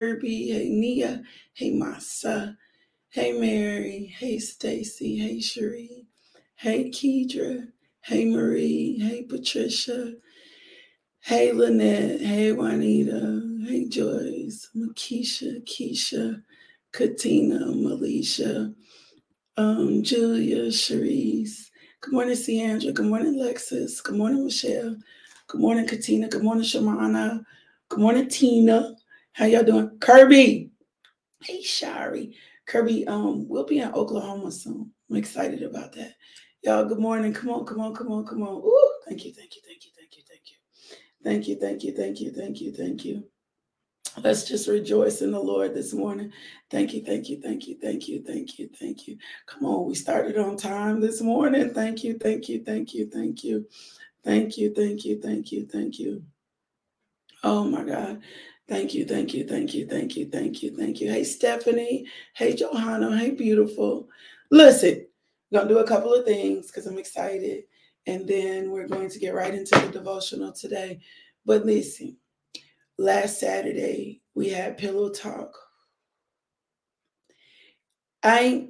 Herbie, hey Nia, hey Masa, hey Mary, hey Stacy, hey Cherie, hey Kedra, hey Marie, hey Patricia, hey Lynette, hey Juanita, hey Joyce, Makisha, Keisha, Katina, Malisha, um, Julia, Cherise. Good morning, Ciandra. Good morning, Lexus. Good morning, Michelle. Good morning, Katina. Good morning, Shamana. Good morning, Tina. How y'all doing? Kirby. Hey, Shari. Kirby, um, we'll be in Oklahoma soon. I'm excited about that. Y'all, good morning. Come on, come on, come on, come on. Ooh, thank you, thank you, thank you, thank you, thank you. Thank you, thank you, thank you, thank you, thank you. Let's just rejoice in the Lord this morning. Thank you, thank you, thank you, thank you, thank you, thank you. Come on, we started on time this morning. Thank you, thank you, thank you, thank you, thank you, thank you, thank you, thank you. Oh my God. Thank you, thank you, thank you, thank you, thank you, thank you. Hey, Stephanie. Hey, Johanna. Hey, beautiful. Listen, I'm going to do a couple of things because I'm excited. And then we're going to get right into the devotional today. But listen, last Saturday we had pillow talk. I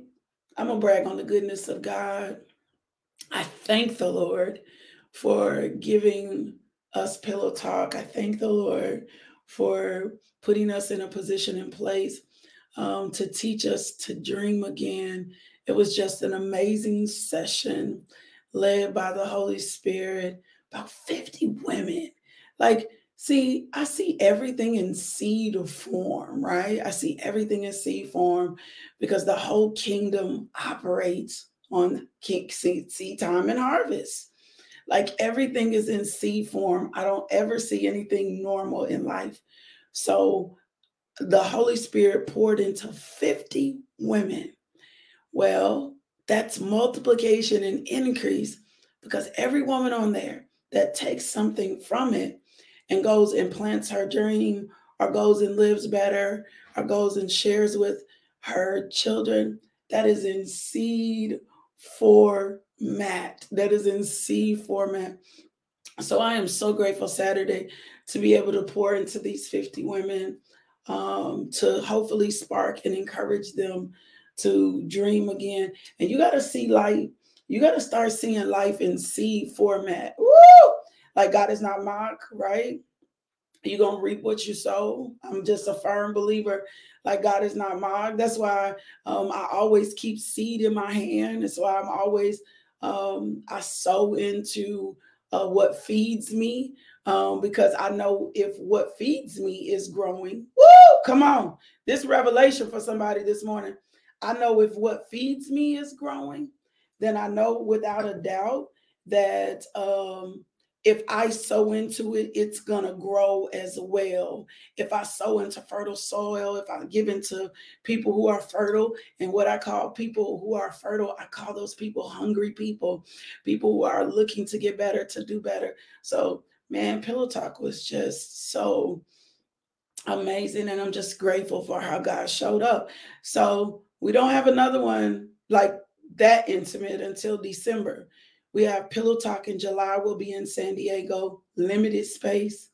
I'm gonna brag on the goodness of God. I thank the Lord for giving us pillow talk. I thank the Lord for putting us in a position in place um, to teach us to dream again. It was just an amazing session led by the Holy Spirit, about 50 women. Like, see, I see everything in seed form, right? I see everything in seed form because the whole kingdom operates on seed, seed time and harvest. Like everything is in seed form. I don't ever see anything normal in life. So the Holy Spirit poured into 50 women. Well, that's multiplication and increase because every woman on there that takes something from it and goes and plants her dream or goes and lives better or goes and shares with her children, that is in seed format. That is in seed format. So I am so grateful Saturday to be able to pour into these 50 women um, to hopefully spark and encourage them to dream again. And you got to see life. You got to start seeing life in seed format. Woo! Like God is not mock, right? You're going to reap what you sow. I'm just a firm believer. Like God is not mocked. That's why um, I always keep seed in my hand. That's why I'm always, um, I sow into uh, what feeds me um, because I know if what feeds me is growing, woo, come on. This revelation for somebody this morning. I know if what feeds me is growing, then I know without a doubt that um, if I sow into it, it's going to grow as well. If I sow into fertile soil, if I give into people who are fertile, and what I call people who are fertile, I call those people hungry people, people who are looking to get better, to do better. So, man, Pillow Talk was just so amazing. And I'm just grateful for how God showed up. So, we don't have another one like that intimate until December. We have Pillow Talk in July. We'll be in San Diego, limited space.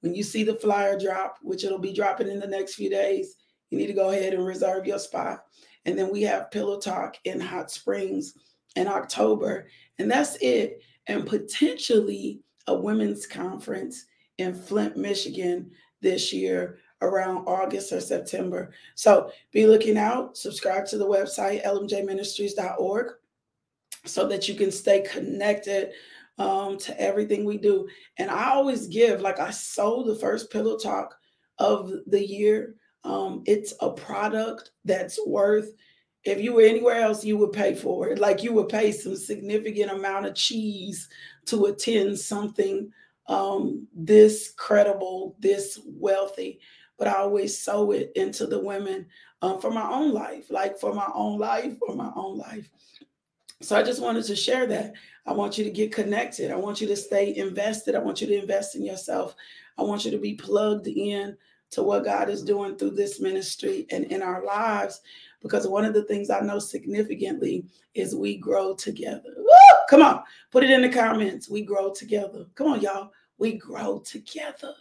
When you see the flyer drop, which it'll be dropping in the next few days, you need to go ahead and reserve your spot. And then we have Pillow Talk in Hot Springs in October. And that's it. And potentially a women's conference in Flint, Michigan this year around August or September. So be looking out. Subscribe to the website, lmjministries.org so that you can stay connected um, to everything we do. And I always give, like I sold the first pillow talk of the year. Um, it's a product that's worth, if you were anywhere else, you would pay for it. Like you would pay some significant amount of cheese to attend something um, this credible, this wealthy. But I always sow it into the women um, for my own life, like for my own life, for my own life. So I just wanted to share that. I want you to get connected. I want you to stay invested. I want you to invest in yourself. I want you to be plugged in to what God is doing through this ministry and in our lives. Because one of the things I know significantly is we grow together. Woo! Come on, put it in the comments. We grow together. Come on, y'all. We grow together.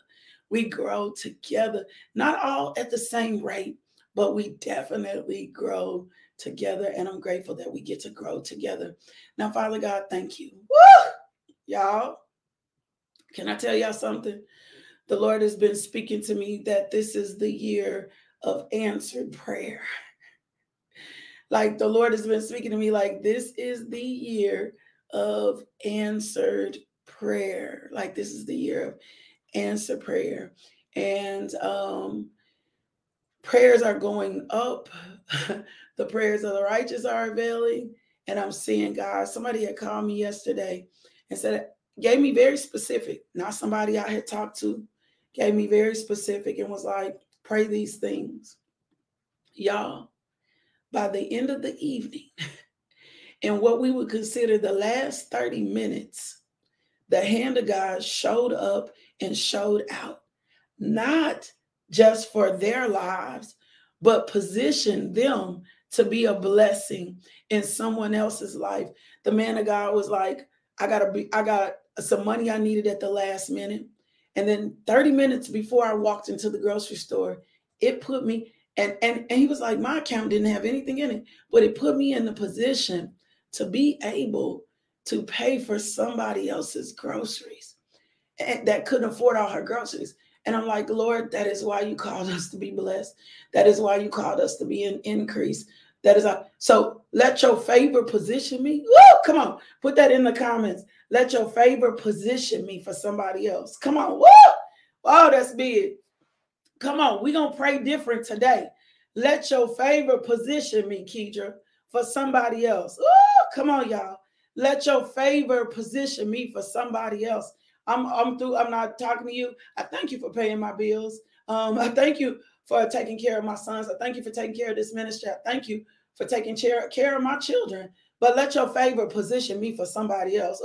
we grow together, not all at the same rate, but we definitely grow together. And I'm grateful that we get to grow together. Now, Father God, thank you. Woo! Y'all, can I tell y'all something? The Lord has been speaking to me that this is the year of answered prayer. Like the Lord has been speaking to me, like this is the year of answered prayer. Like this is the year of answer prayer. And um prayers are going up. the prayers of the righteous are availing. And I'm seeing God. Somebody had called me yesterday and said, gave me very specific, not somebody I had talked to, gave me very specific and was like, pray these things. Y'all, by the end of the evening, in what we would consider the last 30 minutes, the hand of God showed up and showed out, not just for their lives, but position them to be a blessing in someone else's life. The man of God was like, I gotta be, I got some money I needed at the last minute. And then 30 minutes before I walked into the grocery store, it put me, and, and, and he was like, my account didn't have anything in it, but it put me in the position to be able to pay for somebody else's groceries that couldn't afford all her groceries. And I'm like, Lord, that is why you called us to be blessed. That is why you called us to be an increase. That is a, so let your favor position me. Woo, come on, put that in the comments. Let your favor position me for somebody else. Come on, woo! Oh, that's big. Come on, we're gonna pray different today. Let your favor position me, Kedra, for somebody else. Woo, come on, y'all. Let your favor position me for somebody else. I'm I'm through. I'm not talking to you. I thank you for paying my bills. Um, I thank you for taking care of my sons. I thank you for taking care of this ministry. I thank you for taking care, care of my children. But let your favor position me for somebody else.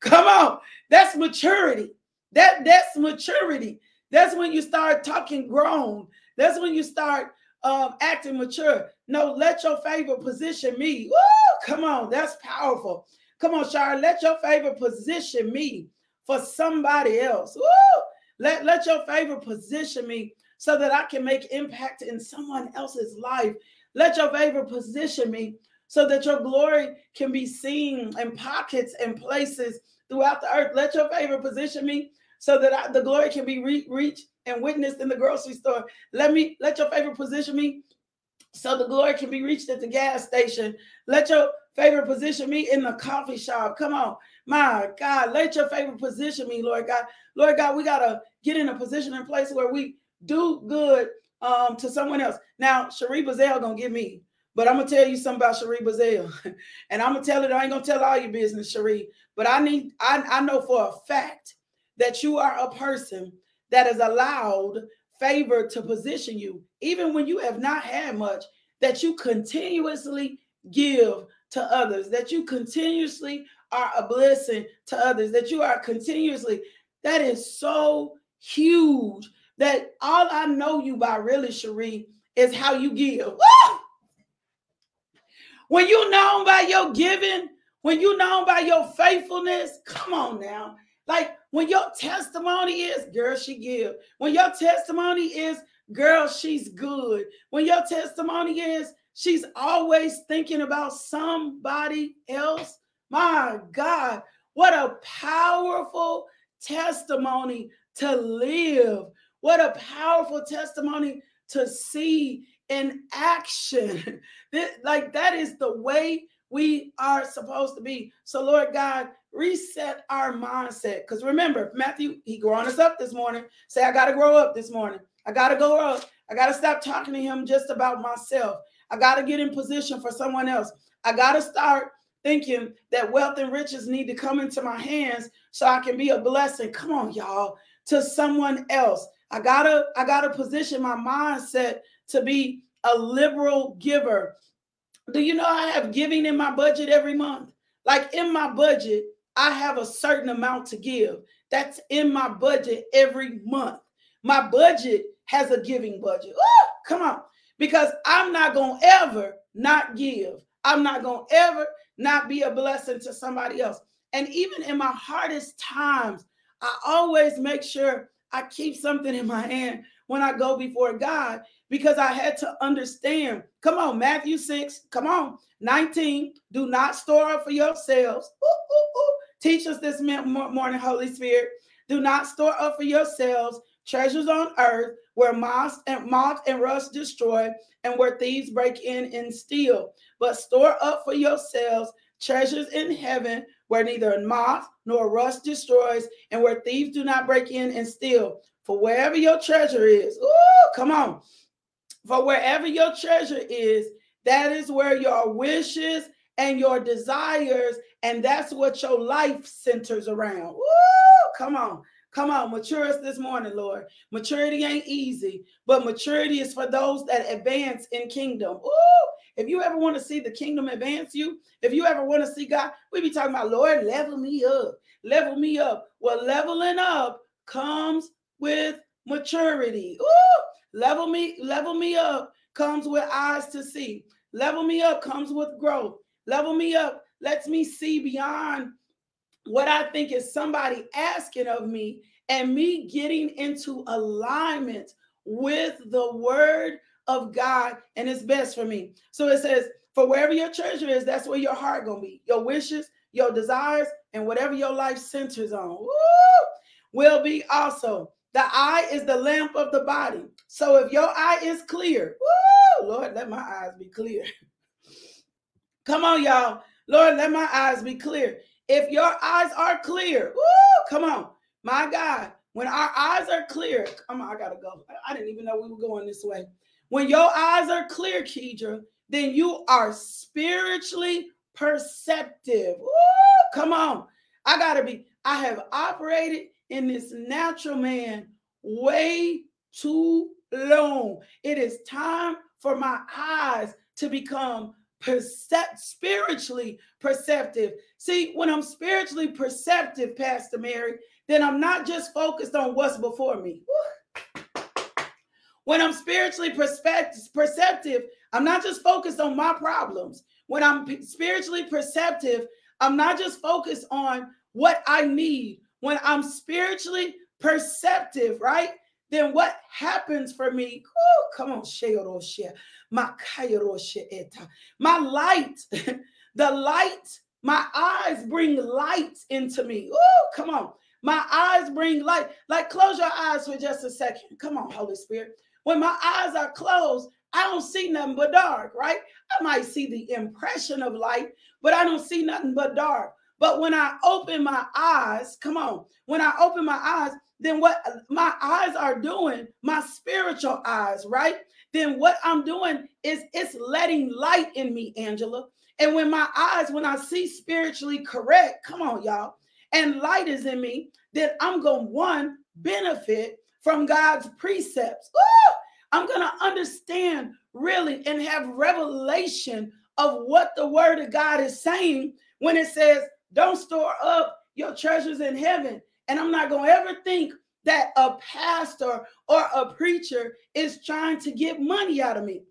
Come on. That's maturity. That that's maturity. That's when you start talking grown. That's when you start um, acting mature. No, let your favor position me. Woo, come on, that's powerful. Come on, Shar, let your favor position me for somebody else. Woo! Let, let your favor position me so that I can make impact in someone else's life. Let your favor position me so that your glory can be seen in pockets and places throughout the earth. Let your favor position me so that I, the glory can be re- reached and witnessed in the grocery store. Let me let your favor position me so the glory can be reached at the gas station. Let your favor position me in the coffee shop. Come on. My God, let your favor position me, Lord God. Lord God, we got to get in a position and place where we do good um, to someone else. Now, Cherie Bazell gonna give me, but I'm gonna tell you something about Cherie Bazell. and I'm gonna tell it, I ain't gonna tell all your business, Cherie. But I need, I, I know for a fact that you are a person that is allowed favor to position you, even when you have not had much, that you continuously give to others, that you continuously are a blessing to others, that you are continuously, that is so huge that all I know you by really, Cherie, is how you give. Woo! When you known by your giving, when you known by your faithfulness, come on now. Like when your testimony is, girl, she give. When your testimony is, girl, she's good. When your testimony is, she's always thinking about somebody else. My God, what a powerful testimony to live. What a powerful testimony to see in action. like that is the way we are supposed to be. So, Lord God, reset our mindset. Because remember, Matthew, he growing us up this morning. Say, I got to grow up this morning. I got to go up. I got to stop talking to him just about myself. I got to get in position for someone else. I got to start thinking that wealth and riches need to come into my hands so I can be a blessing. Come on, y'all, to someone else. I gotta, I gotta position my mindset to be a liberal giver. Do you know I have giving in my budget every month? Like in my budget, I have a certain amount to give. That's in my budget every month. My budget has a giving budget. Ooh, come on. Because I'm not going to ever not give. I'm not going to ever not be a blessing to somebody else. And even in my hardest times, I always make sure I keep something in my hand when I go before God because I had to understand. Come on, Matthew 6, come on, 19. Do not store up for yourselves. Ooh, ooh, ooh. Teach us this morning, Holy Spirit. Do not store up for yourselves treasures on earth where moth and moth and rust destroy and where thieves break in and steal. But store up for yourselves treasures in heaven where neither moth nor rust destroys and where thieves do not break in and steal. For wherever your treasure is ooh, come on. For wherever your treasure is that is where your wishes and your desires and that's what your life centers around. Ooh, come on Come on, mature us this morning, Lord. Maturity ain't easy, but maturity is for those that advance in kingdom. Ooh, if you ever want to see the kingdom advance you, if you ever want to see God, we be talking about, Lord, level me up, level me up. Well, leveling up comes with maturity. Ooh, level me, level me up comes with eyes to see. Level me up comes with growth. Level me up lets me see beyond what I think is somebody asking of me and me getting into alignment with the word of God and it's best for me. So it says, for wherever your treasure is, that's where your heart gonna be. Your wishes, your desires, and whatever your life centers on woo, will be also. The eye is the lamp of the body. So if your eye is clear, woo, Lord, let my eyes be clear. Come on, y'all. Lord, let my eyes be clear. If your eyes are clear, woo, come on, my God. When our eyes are clear, come on, I gotta go. I didn't even know we were going this way. When your eyes are clear, Kedra, then you are spiritually perceptive. Woo, come on. I gotta be, I have operated in this natural man way too long. It is time for my eyes to become percept spiritually perceptive. See, when I'm spiritually perceptive, Pastor Mary, then I'm not just focused on what's before me. When I'm spiritually perceptive, I'm not just focused on my problems. When I'm spiritually perceptive, I'm not just focused on what I need. When I'm spiritually perceptive, right? Then what happens for me? Oh, come on, my my light, the light, my eyes bring light into me. Oh, come on. My eyes bring light. Like close your eyes for just a second. Come on, Holy Spirit. When my eyes are closed, I don't see nothing but dark, right? I might see the impression of light, but I don't see nothing but dark. But when I open my eyes, come on, when I open my eyes, then what my eyes are doing, my spiritual eyes, right? Then what I'm doing is it's letting light in me, Angela. And when my eyes, when I see spiritually correct, come on, y'all, and light is in me, then I'm going to one benefit from God's precepts. Woo! I'm going to understand really and have revelation of what the word of God is saying when it says, don't store up your treasures in heaven and I'm not going to ever think that a pastor or a preacher is trying to get money out of me.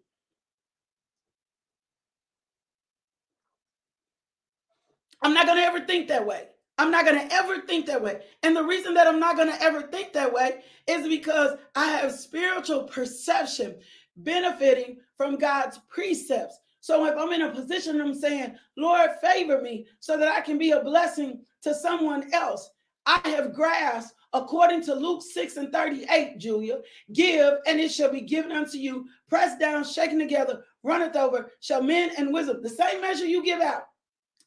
I'm not going to ever think that way. I'm not going to ever think that way. And the reason that I'm not going to ever think that way is because I have spiritual perception benefiting from God's precepts. So if I'm in a position I'm saying, Lord, favor me so that I can be a blessing to someone else, I have grasped, according to Luke 6 and 38, Julia, give and it shall be given unto you, pressed down, shaken together, runneth over, shall men and wisdom. The same measure you give out,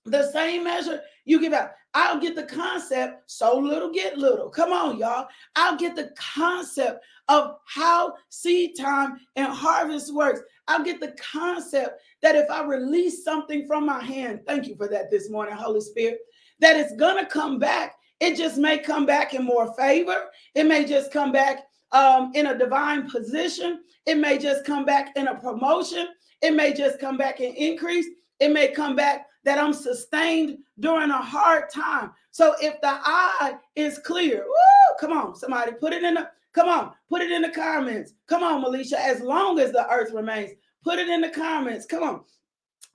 the same measure you give out. I'll get the concept, so little get little. Come on, y'all. I'll get the concept of how seed time and harvest works. I'll get the concept that if I release something from my hand, thank you for that this morning, Holy Spirit, that it's going to come back it just may come back in more favor. It may just come back um, in a divine position. It may just come back in a promotion. It may just come back in increase. It may come back that I'm sustained during a hard time. So if the eye is clear, woo, come on, somebody put it in the come on, put it in the comments. Come on, Melisha, as long as the earth remains, put it in the comments. Come on.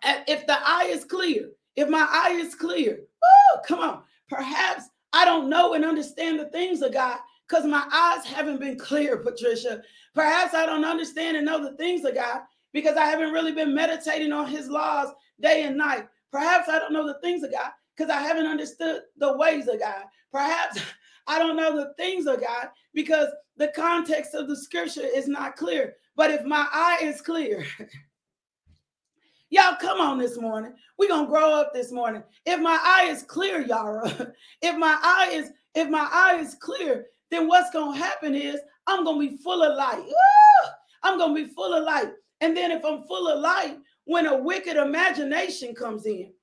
If the eye is clear, if my eye is clear, woo, come on. Perhaps I don't know and understand the things of God Because my eyes haven't been clear, Patricia. Perhaps I don't understand and know the things of God because I haven't really been meditating on his laws day and night. Perhaps I don't know the things of God because I haven't understood the ways of God. Perhaps I don't know the things of God because the context of the scripture is not clear. But if my eye is clear, y'all come on this morning. We're gonna grow up this morning. If my eye is clear, Yara, if my eye is if my eye is clear, then what's gonna happen is I'm gonna be full of light. I'm gonna be full of light. And then if I'm full of light, when a wicked imagination comes in,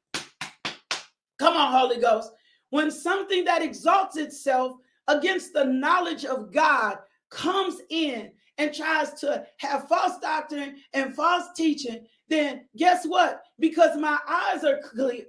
come on, Holy Ghost. When something that exalts itself against the knowledge of God comes in and tries to have false doctrine and false teaching, then guess what? Because my eyes are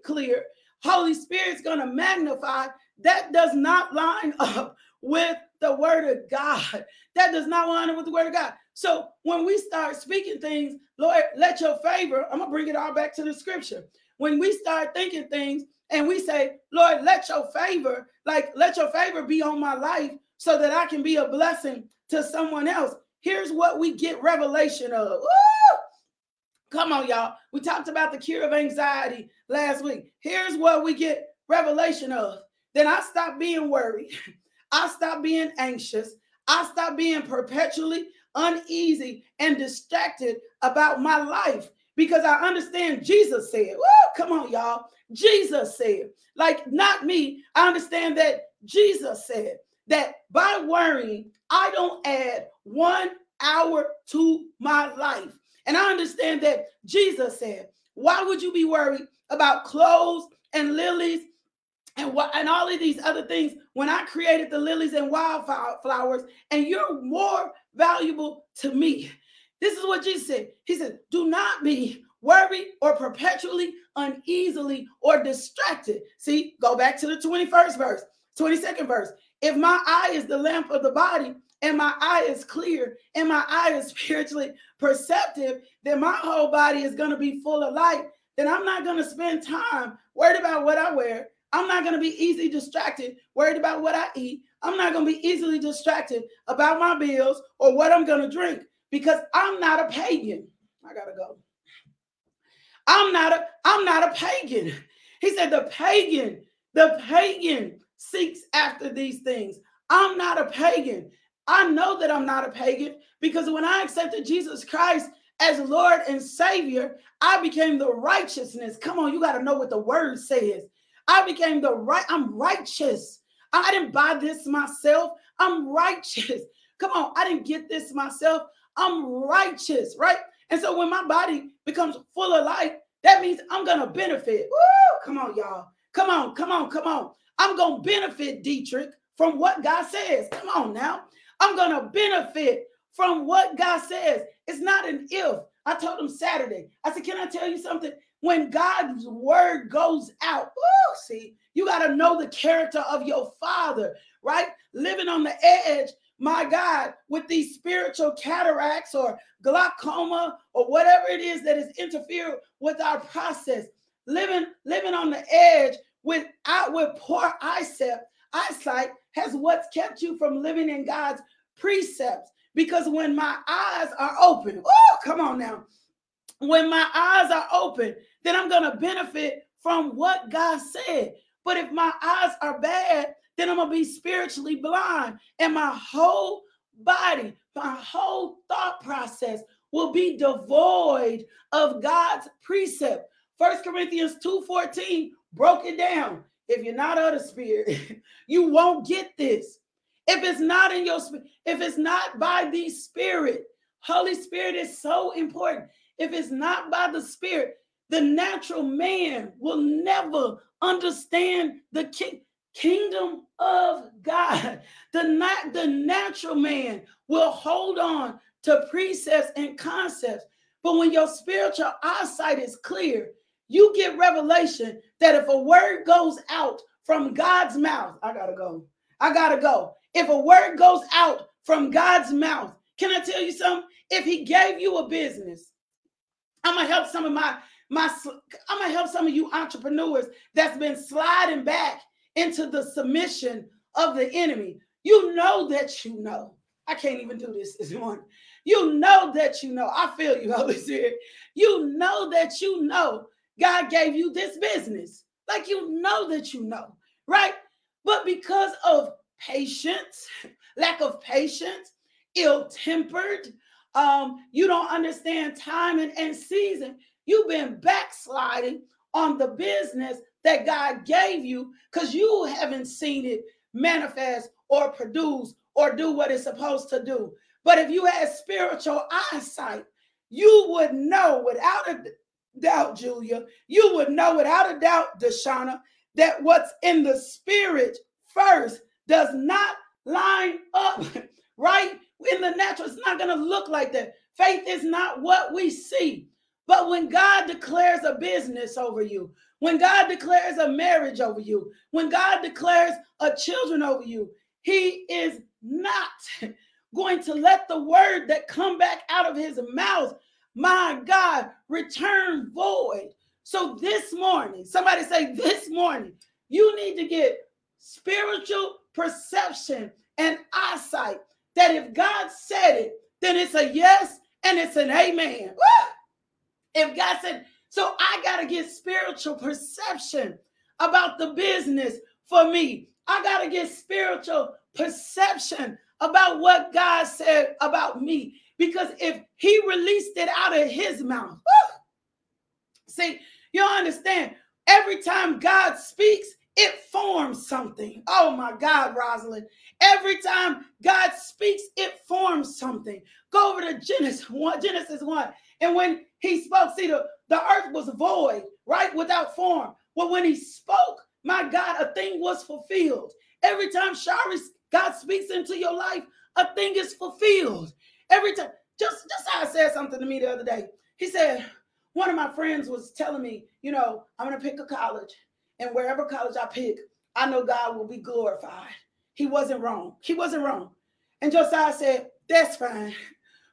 clear, Holy Spirit's going to magnify. That does not line up with the word of God. That does not line up with the word of God. So when we start speaking things, Lord, let your favor, I'm going to bring it all back to the scripture. When we start thinking things and we say, Lord, let your favor, like, let your favor be on my life so that I can be a blessing to someone else. Here's what we get revelation of. Woo! Come on, y'all. We talked about the cure of anxiety last week. Here's what we get revelation of. Then I stop being worried. I stop being anxious. I stop being perpetually uneasy and distracted about my life because I understand Jesus said, Woo, come on, y'all. Jesus said, like not me. I understand that Jesus said that by worrying, I don't add one hour to my life. And I understand that Jesus said, Why would you be worried about clothes and lilies and what and all of these other things when I created the lilies and wildflowers, and you're more valuable to me? This is what Jesus said. He said, Do not be worried or perpetually uneasily or distracted. See, go back to the 21st verse, 22nd verse. If my eye is the lamp of the body, and my eye is clear and my eye is spiritually perceptive, then my whole body is going to be full of light. Then I'm not going to spend time worried about what I wear. I'm not going to be easily distracted, worried about what I eat. I'm not going to be easily distracted about my bills or what I'm going to drink because I'm not a pagan. I got to go. I'm not a I'm not a pagan. He said the pagan, the pagan seeks after these things. I'm not a pagan. I know that I'm not a pagan because when I accepted Jesus Christ as Lord and Savior, I became the righteousness. Come on, you got to know what the word says. I became the right, I'm righteous. I didn't buy this myself. I'm righteous. Come on, I didn't get this myself. I'm righteous, right? And so when my body becomes full of light, that means I'm gonna benefit. Woo! Come on, y'all. Come on, come on, come on. I'm gonna benefit, Dietrich, from what God says. Come on now. I'm going to benefit from what God says. It's not an if. I told him Saturday, I said, Can I tell you something? When God's word goes out, oh, see, you got to know the character of your father, right? Living on the edge, my God, with these spiritual cataracts or glaucoma or whatever it is that is interfering with our process. Living, living on the edge with out with poor eyesight, eyesight has what's kept you from living in God's precepts. Because when my eyes are open, oh, come on now. When my eyes are open, then I'm going to benefit from what God said. But if my eyes are bad, then I'm going to be spiritually blind. And my whole body, my whole thought process will be devoid of God's precept. First Corinthians 2:14 broke it down. If you're not of the spirit, you won't get this. If it's not in your spirit, if it's not by the spirit, Holy Spirit is so important. If it's not by the spirit, the natural man will never understand the king, kingdom of God. The, not, the natural man will hold on to precepts and concepts. But when your spiritual eyesight is clear, you get revelation that if a word goes out from God's mouth, I gotta go. I gotta go. If a word goes out from God's mouth, can I tell you something? If He gave you a business, I'm gonna help some of my my I'm gonna help some of you entrepreneurs that's been sliding back into the submission of the enemy. You know that you know. I can't even do this this morning. You know that you know. I feel you, Holy Spirit. You know that you know God gave you this business. Like you know that you know, right? But because of patience, lack of patience, ill tempered, um, you don't understand time and, and season, you've been backsliding on the business that God gave you because you haven't seen it manifest or produce or do what it's supposed to do. But if you had spiritual eyesight, you would know without a doubt, Julia, you would know without a doubt, Deshauna, that what's in the spirit first does not line up, right? In the natural, it's not going to look like that. Faith is not what we see. But when God declares a business over you, when God declares a marriage over you, when God declares a children over you, he is not going to let the word that come back out of his mouth, my God, return void. So this morning, somebody say this morning, you need to get spiritual perception and eyesight that if God said it, then it's a yes and it's an amen. Woo! If God said, so I got to get spiritual perception about the business for me. I got to get spiritual perception about what God said about me. Because if He released it out of His mouth, woo, see, you understand, every time God speaks, it forms something. Oh my God, Rosalind. Every time God speaks, it forms something. Go over to Genesis 1, Genesis 1. And when he spoke, see, the, the earth was void, right? Without form. But when he spoke, my God, a thing was fulfilled. Every time Shari, God speaks into your life, a thing is fulfilled. Every time, just, just how I said something to me the other day. He said, one of my friends was telling me, you know, I'm to pick a college. And wherever college I pick, I know God will be glorified. He wasn't wrong. He wasn't wrong. And Josiah said, That's fine.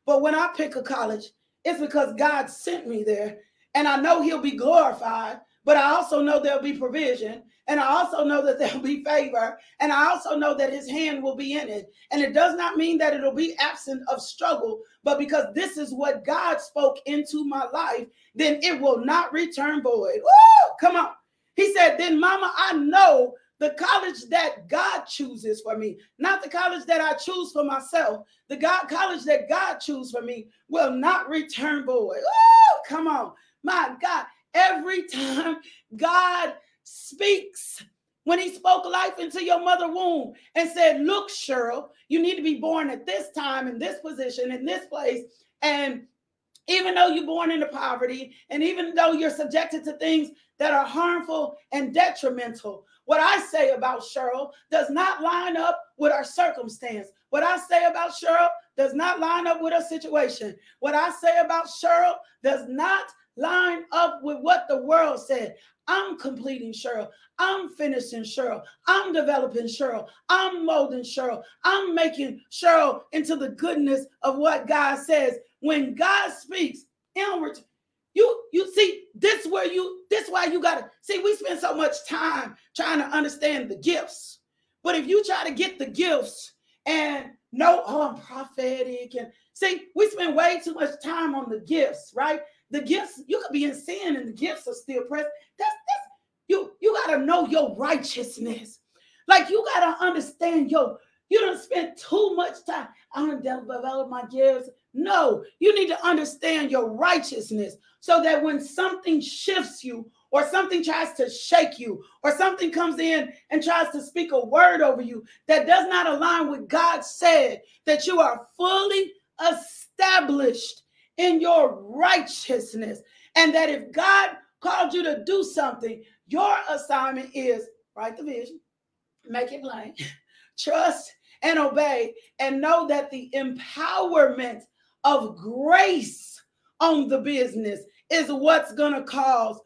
But when I pick a college, it's because God sent me there. And I know He'll be glorified, but I also know there'll be provision. And I also know that there'll be favor. And I also know that His hand will be in it. And it does not mean that it'll be absent of struggle, but because this is what God spoke into my life, then it will not return void. Woo! Come on. He said, Then, Mama, I know the college that God chooses for me, not the college that I choose for myself. The God college that God chooses for me will not return void. Oh, come on. My God, every time God speaks, when he spoke life into your mother womb and said, Look, Cheryl, you need to be born at this time, in this position, in this place. And even though you're born into poverty, and even though you're subjected to things that are harmful and detrimental, what I say about Cheryl does not line up with our circumstance. What I say about Cheryl does not line up with our situation. What I say about Cheryl does not line up with what the world said. I'm completing Cheryl. I'm finishing Cheryl. I'm developing Cheryl. I'm molding Cheryl. I'm making Cheryl into the goodness of what God says. When God speaks, inward, you you see this where you this why you gotta see we spend so much time trying to understand the gifts but if you try to get the gifts and know oh i'm prophetic and see we spend way too much time on the gifts right the gifts you could be in sin and the gifts are still present that's that's you you gotta know your righteousness like you gotta understand your you don't spend too much time. I don't develop my gifts. No, you need to understand your righteousness so that when something shifts you or something tries to shake you or something comes in and tries to speak a word over you that does not align with God said, that you are fully established in your righteousness. And that if God called you to do something, your assignment is write the vision, make it plain, trust and obey, and know that the empowerment of grace on the business is what's going to cause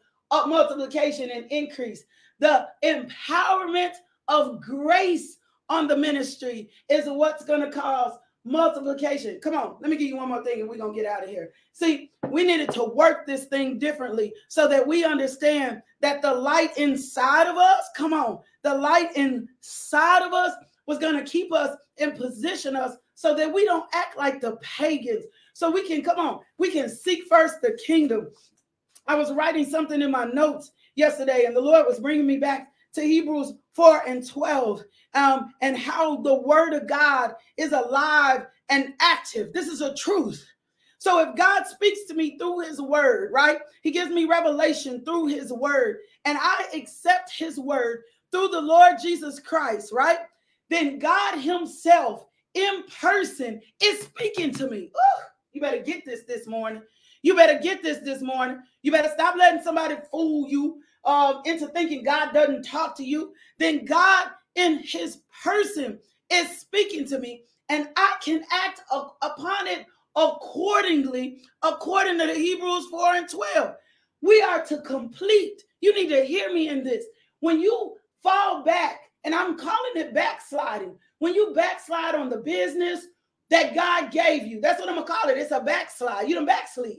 multiplication and increase. The empowerment of grace on the ministry is what's going to cause multiplication. Come on, let me give you one more thing and we're going to get out of here. See, we needed to work this thing differently so that we understand that the light inside of us, come on, the light inside of us was going to keep us and position us so that we don't act like the pagans. So we can come on, we can seek first the kingdom. I was writing something in my notes yesterday, and the Lord was bringing me back to Hebrews 4 and 12 um, and how the word of God is alive and active. This is a truth. So if God speaks to me through his word, right? He gives me revelation through his word, and I accept his word through the Lord Jesus Christ, right? Then God himself in person is speaking to me. Ooh, you better get this this morning. You better get this this morning. You better stop letting somebody fool you um, into thinking God doesn't talk to you. Then God in his person is speaking to me, and I can act upon it accordingly, according to the Hebrews 4 and 12. We are to complete. You need to hear me in this. When you fall back, and I'm calling it backsliding, when you backslide on the business that God gave you, that's what I'm gonna call it. It's a backslide. You don't backslide.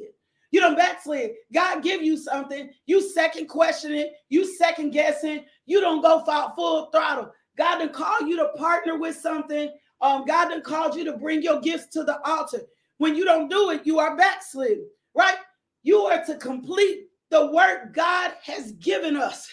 You don't backslide. God give you something, you second questioning, you second guessing, you don't go full throttle. God didn't call you to partner with something. Um, God didn't call you to bring your gifts to the altar. When you don't do it, you are backslidden, right? You are to complete the work God has given us.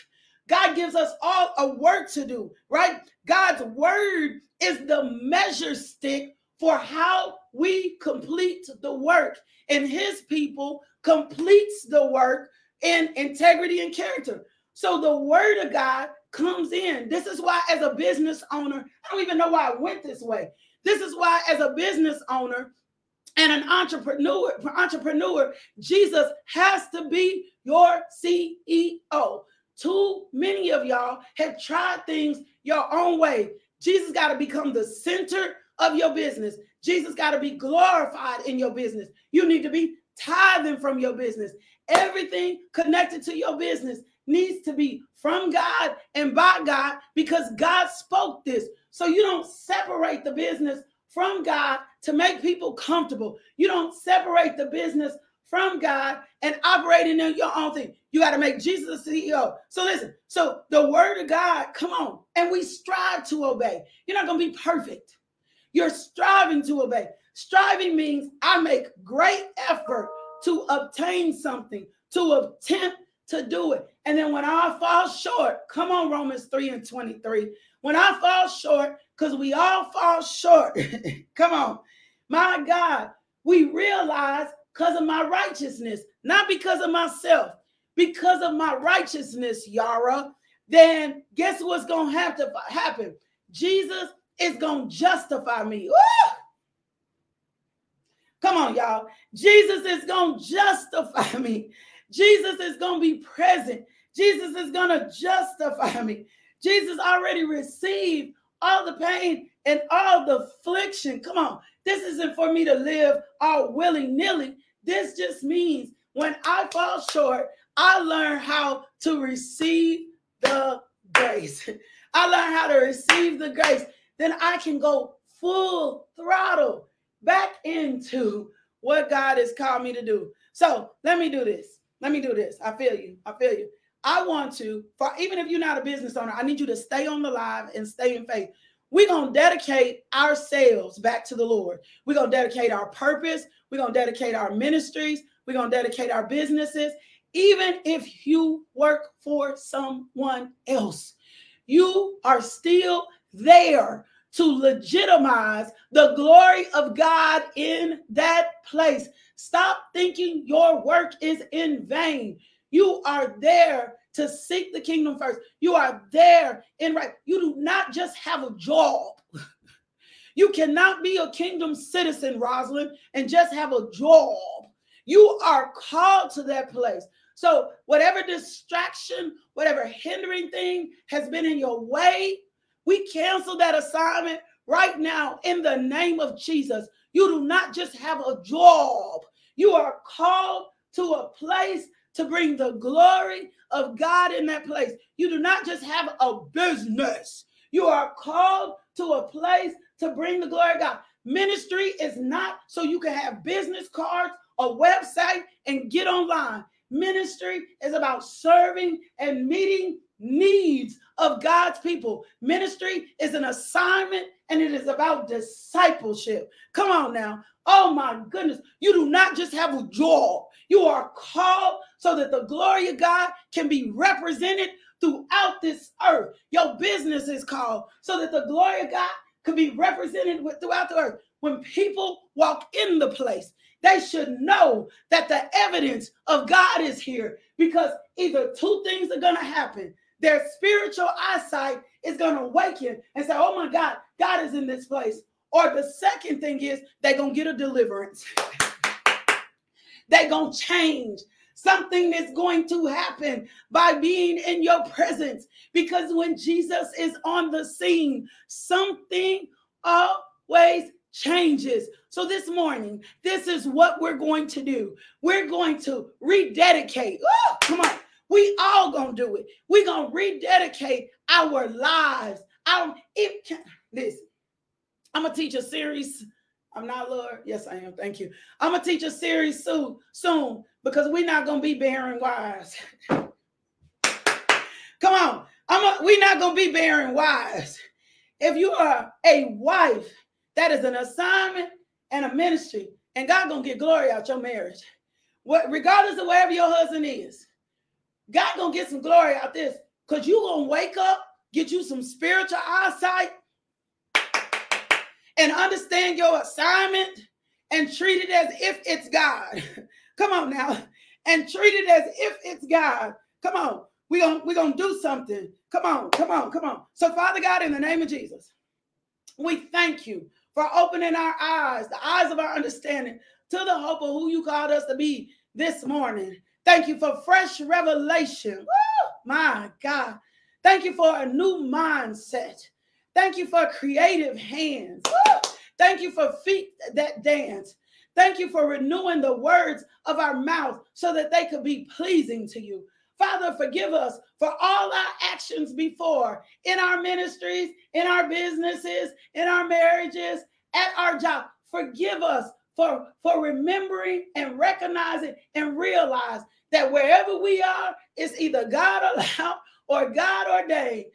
God gives us all a work to do, right? God's word is the measure stick for how we complete the work. And his people completes the work in integrity and character. So the word of God comes in. This is why, as a business owner, I don't even know why I went this way. This is why, as a business owner, and an entrepreneur, entrepreneur, Jesus has to be your CEO. Too many of y'all have tried things your own way. Jesus got to become the center of your business. Jesus got to be glorified in your business. You need to be tithing from your business. Everything connected to your business needs to be from God and by God because God spoke this. So you don't separate the business from God to make people comfortable. You don't separate the business from God and operating in your own thing. You got to make Jesus the CEO. So listen, so the word of God, come on, and we strive to obey. You're not going to be perfect. You're striving to obey. Striving means I make great effort to obtain something, to attempt to do it. And then when I fall short, come on, Romans 3 and 23. When I fall short, because we all fall short. Come on. My God, we realize because of my righteousness, not because of myself, because of my righteousness, Yara, then guess what's going to have to happen? Jesus is going to justify me. Woo! Come on, y'all. Jesus is going to justify me. Jesus is going to be present. Jesus is going to justify me. Jesus already received all the pain and all the affliction. Come on. This isn't for me to live all willy nilly. This just means when I fall short, I learn how to receive the grace. I learn how to receive the grace. Then I can go full throttle back into what God has called me to do. So let me do this. Let me do this. I feel you. I feel you. I want to, for even if you're not a business owner, I need you to stay on the live and stay in faith. We're going to dedicate ourselves back to the Lord. We're going to dedicate our purpose. We're going to dedicate our ministries. We're going to dedicate our businesses. Even if you work for someone else, you are still there to legitimize the glory of God in that place. Stop thinking your work is in vain. You are there to seek the kingdom first. You are there in right. You do not just have a job. You cannot be a kingdom citizen, Rosalind, and just have a job. You are called to that place. So, whatever distraction, whatever hindering thing has been in your way, we cancel that assignment right now in the name of Jesus. You do not just have a job, you are called to a place to bring the glory of God in that place. You do not just have a business, you are called to a place to bring the glory of God. Ministry is not so you can have business cards, a website, and get online. Ministry is about serving and meeting needs of God's people. Ministry is an assignment and it is about discipleship. Come on now. Oh my goodness. You do not just have a job, you are called so that the glory of God can be represented throughout this earth. Your business is called so that the glory of God could be represented throughout the earth. When people walk in the place, they should know that the evidence of God is here because either two things are going to happen. Their spiritual eyesight is going to awaken and say, Oh my God, God is in this place. Or the second thing is they're going to get a deliverance. they're going to change. Something is going to happen by being in your presence because when Jesus is on the scene, something always changes. So this morning, this is what we're going to do. We're going to rededicate. Oh, come on. We all gonna do it. We're gonna rededicate our lives. Our it can listen. I'm gonna teach a series. I'm not Lord. Yes, I am. Thank you. I'm gonna teach a series soon, soon, because we're not gonna be bearing wives. Come on. I'm a, we're not gonna be bearing wives. If you are a wife, that is an assignment and a ministry, and God gonna get glory out your marriage. What regardless of wherever your husband is, God gonna get some glory out this because you gonna wake up, get you some spiritual eyesight, and understand your assignment and treat it as if it's God. Come on now. And treat it as if it's God. Come on. We're gonna, we gonna do something. Come on, come on, come on. So, Father God, in the name of Jesus, we thank you for opening our eyes, the eyes of our understanding to the hope of who you called us to be this morning. Thank you for fresh revelation. Woo, my God. Thank you for a new mindset. Thank you for creative hands. Woo. Thank you for feet that dance. Thank you for renewing the words of our mouth so that they could be pleasing to you. Father, forgive us for all our actions before in our ministries, in our businesses, in our marriages, at our job. Forgive us for, for remembering and recognizing and realize that wherever we are, it's either God allowed or God ordained.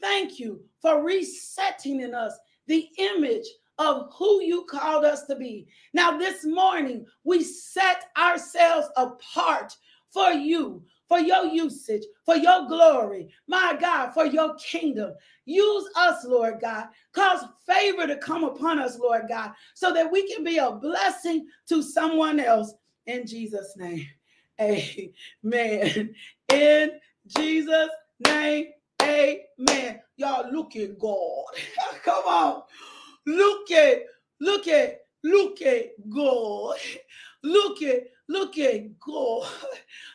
Thank you for resetting in us the image of who you called us to be. Now, this morning, we set ourselves apart for you, for your usage, for your glory, my God, for your kingdom. Use us, Lord God. Cause favor to come upon us, Lord God, so that we can be a blessing to someone else in Jesus' name. Amen. In Jesus' name, amen. Y'all look at God. Come on. Look at, look at, look at God. Look at, look at God.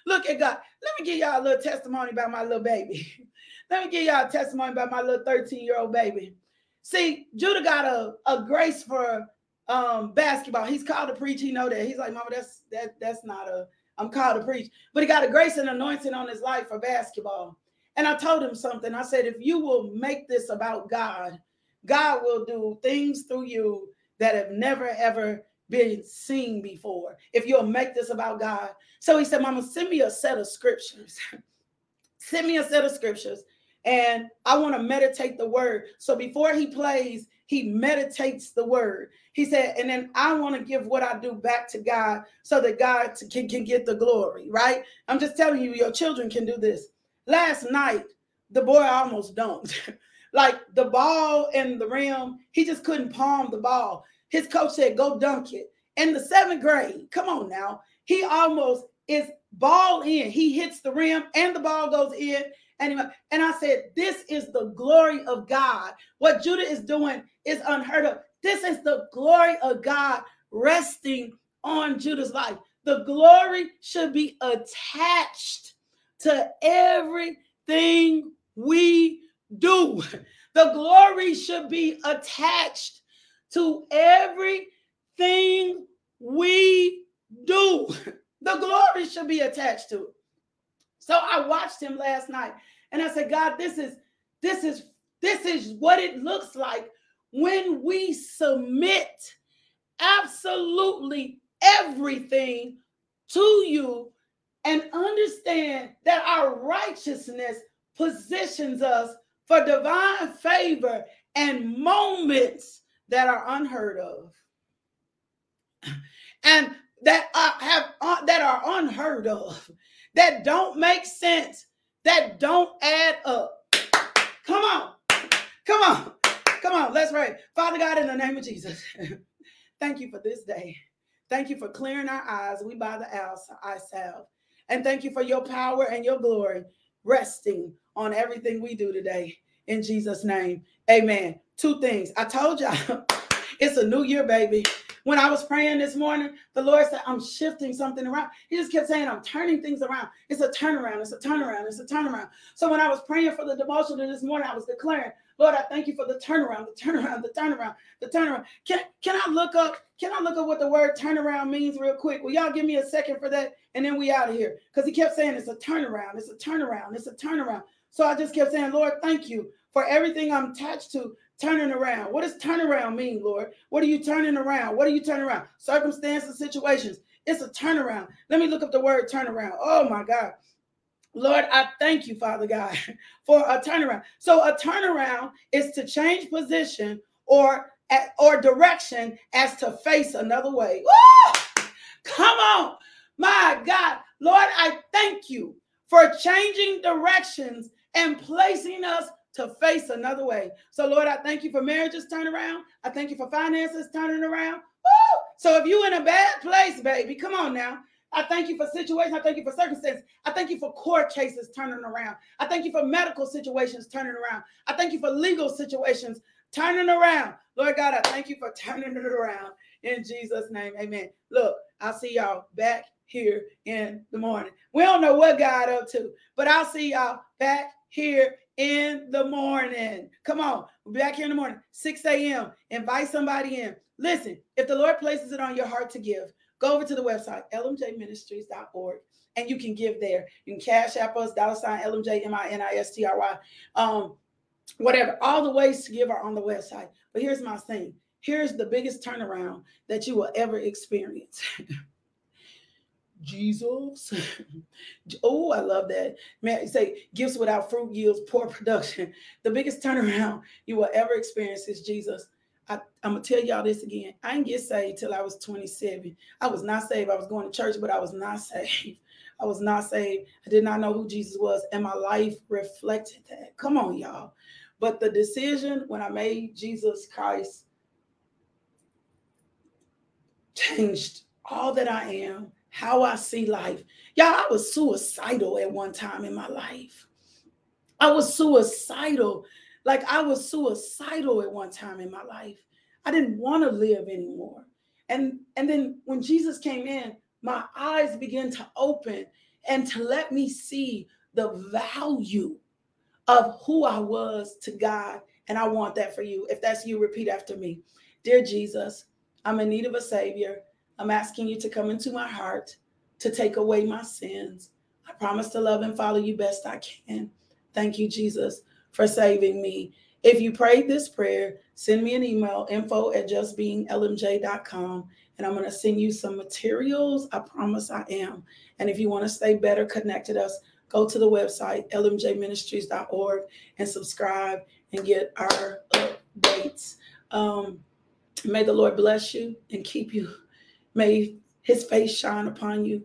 Look at God. Let me give y'all a little testimony about my little baby. Let me give y'all a testimony about my little 13 year old baby. See, Judah got a, a grace for um, basketball. He's called to preach. He know that. He's like, Mama, that's that that's not a. I'm called to preach. But he got a grace and anointing on his life for basketball. And I told him something. I said, if you will make this about God, God will do things through you that have never ever been seen before. If you'll make this about God. So he said, Mama, send me a set of scriptures. send me a set of scriptures. And I want to meditate the word. So before he plays, he meditates the word. He said, and then I want to give what I do back to God so that God can, can get the glory, right? I'm just telling you, your children can do this. Last night, the boy almost dunked. like the ball in the rim, he just couldn't palm the ball. His coach said, go dunk it. In the seventh grade, come on now, he almost is ball in. He hits the rim and the ball goes in. And, and I said, This is the glory of God. What Judah is doing is unheard of. This is the glory of God resting on Judah's life. The glory should be attached to everything we do. The glory should be attached to everything we do. The glory should be attached to it. So I watched him last night and I said, God, this is this is this is what it looks like when we submit absolutely everything to you and understand that our righteousness positions us for divine favor and moments that are unheard of. And that are, have uh, that are unheard of that don't make sense that don't add up. Come on. Come on. Come on. Let's pray. Father god in the name of jesus thank you for this day. Thank you for clearing our eyes. We by the eye salve and thank you for your power and your glory resting on everything we do today. In Jesus' name, amen. Two things. I told y'all it's a new year, baby. When I was praying this morning, the Lord said, I'm shifting something around. He just kept saying, I'm turning things around. It's a turnaround. It's a turnaround. It's a turnaround. So when I was praying for the devotion this morning, I was declaring, Lord, I thank you for the turnaround, the turnaround, the turnaround, the turnaround. Can, can I look up? Can I look up what the word turnaround means real quick? Will y'all give me a second for that? And then we out of here. Because he kept saying it's a turnaround, it's a turnaround, it's a turnaround. So I just kept saying, Lord, thank you for everything I'm attached to turning around. What does turnaround mean, Lord? What are you turning around? What are you turning around? Circumstances, situations. It's a turnaround. Let me look up the word turnaround. Oh my God. Lord, I thank you, Father God, for a turnaround. So a turnaround is to change position or or direction as to face another way. Woo! Come on. My God. Lord, I thank you for changing directions and placing us to face another way. So, Lord, I thank you for marriages turning around. I thank you for finances turning around. Woo! So, if you're in a bad place, baby, come on now. I thank you for situations. I thank you for circumstances. I thank you for court cases turning around. I thank you for medical situations turning around. I thank you for legal situations turning around. Lord God, I thank you for turning it around in Jesus' name. Amen. Look, I'll see y'all back here in the morning. We don't know what God up to, but I'll see y'all back here in the morning. Come on, we'll be back here in the morning, 6 a.m. Invite somebody in. Listen, if the Lord places it on your heart to give, go over to the website, lmjministries.org, and you can give there. You can cash app us, dollar sign LMJ. Um, whatever. All the ways to give are on the website. But here's my thing. Here's the biggest turnaround that you will ever experience. Jesus. oh, I love that. Man, you say gifts without fruit yields poor production. The biggest turnaround you will ever experience is Jesus. I, am gonna tell y'all this again. I didn't get saved till I was 27. I was not saved. I was going to church, but I was not saved. I was not saved. I did not know who Jesus was, and my life reflected that. Come on, y'all. But the decision when I made Jesus Christ changed all that I am, how I see life. Y'all, I was suicidal at one time in my life. I was suicidal like I was suicidal at one time in my life. I didn't want to live anymore. And and then when Jesus came in, my eyes began to open and to let me see the value of who I was to God. And I want that for you. If that's you, repeat after me. Dear Jesus, I'm in need of a savior. I'm asking you to come into my heart to take away my sins. I promise to love and follow you best I can. Thank you, Jesus, for saving me. If you prayed this prayer, send me an email info at justbeinglmj.com and I'm going to send you some materials. I promise I am. And if you want to stay better connected us, go to the website lmjministries.org and subscribe and get our updates. Um, may the Lord bless you and keep you. May his face shine upon you.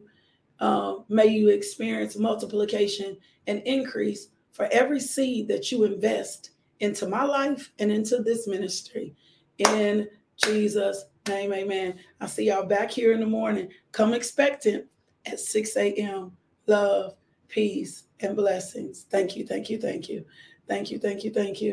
Uh, may you experience multiplication and increase for every seed that you invest into my life and into this ministry. In Jesus' name, amen. I'll see y'all back here in the morning. Come expectant at 6 a.m. Love, peace, and blessings. Thank you, thank you, thank you. Thank you, thank you, thank you.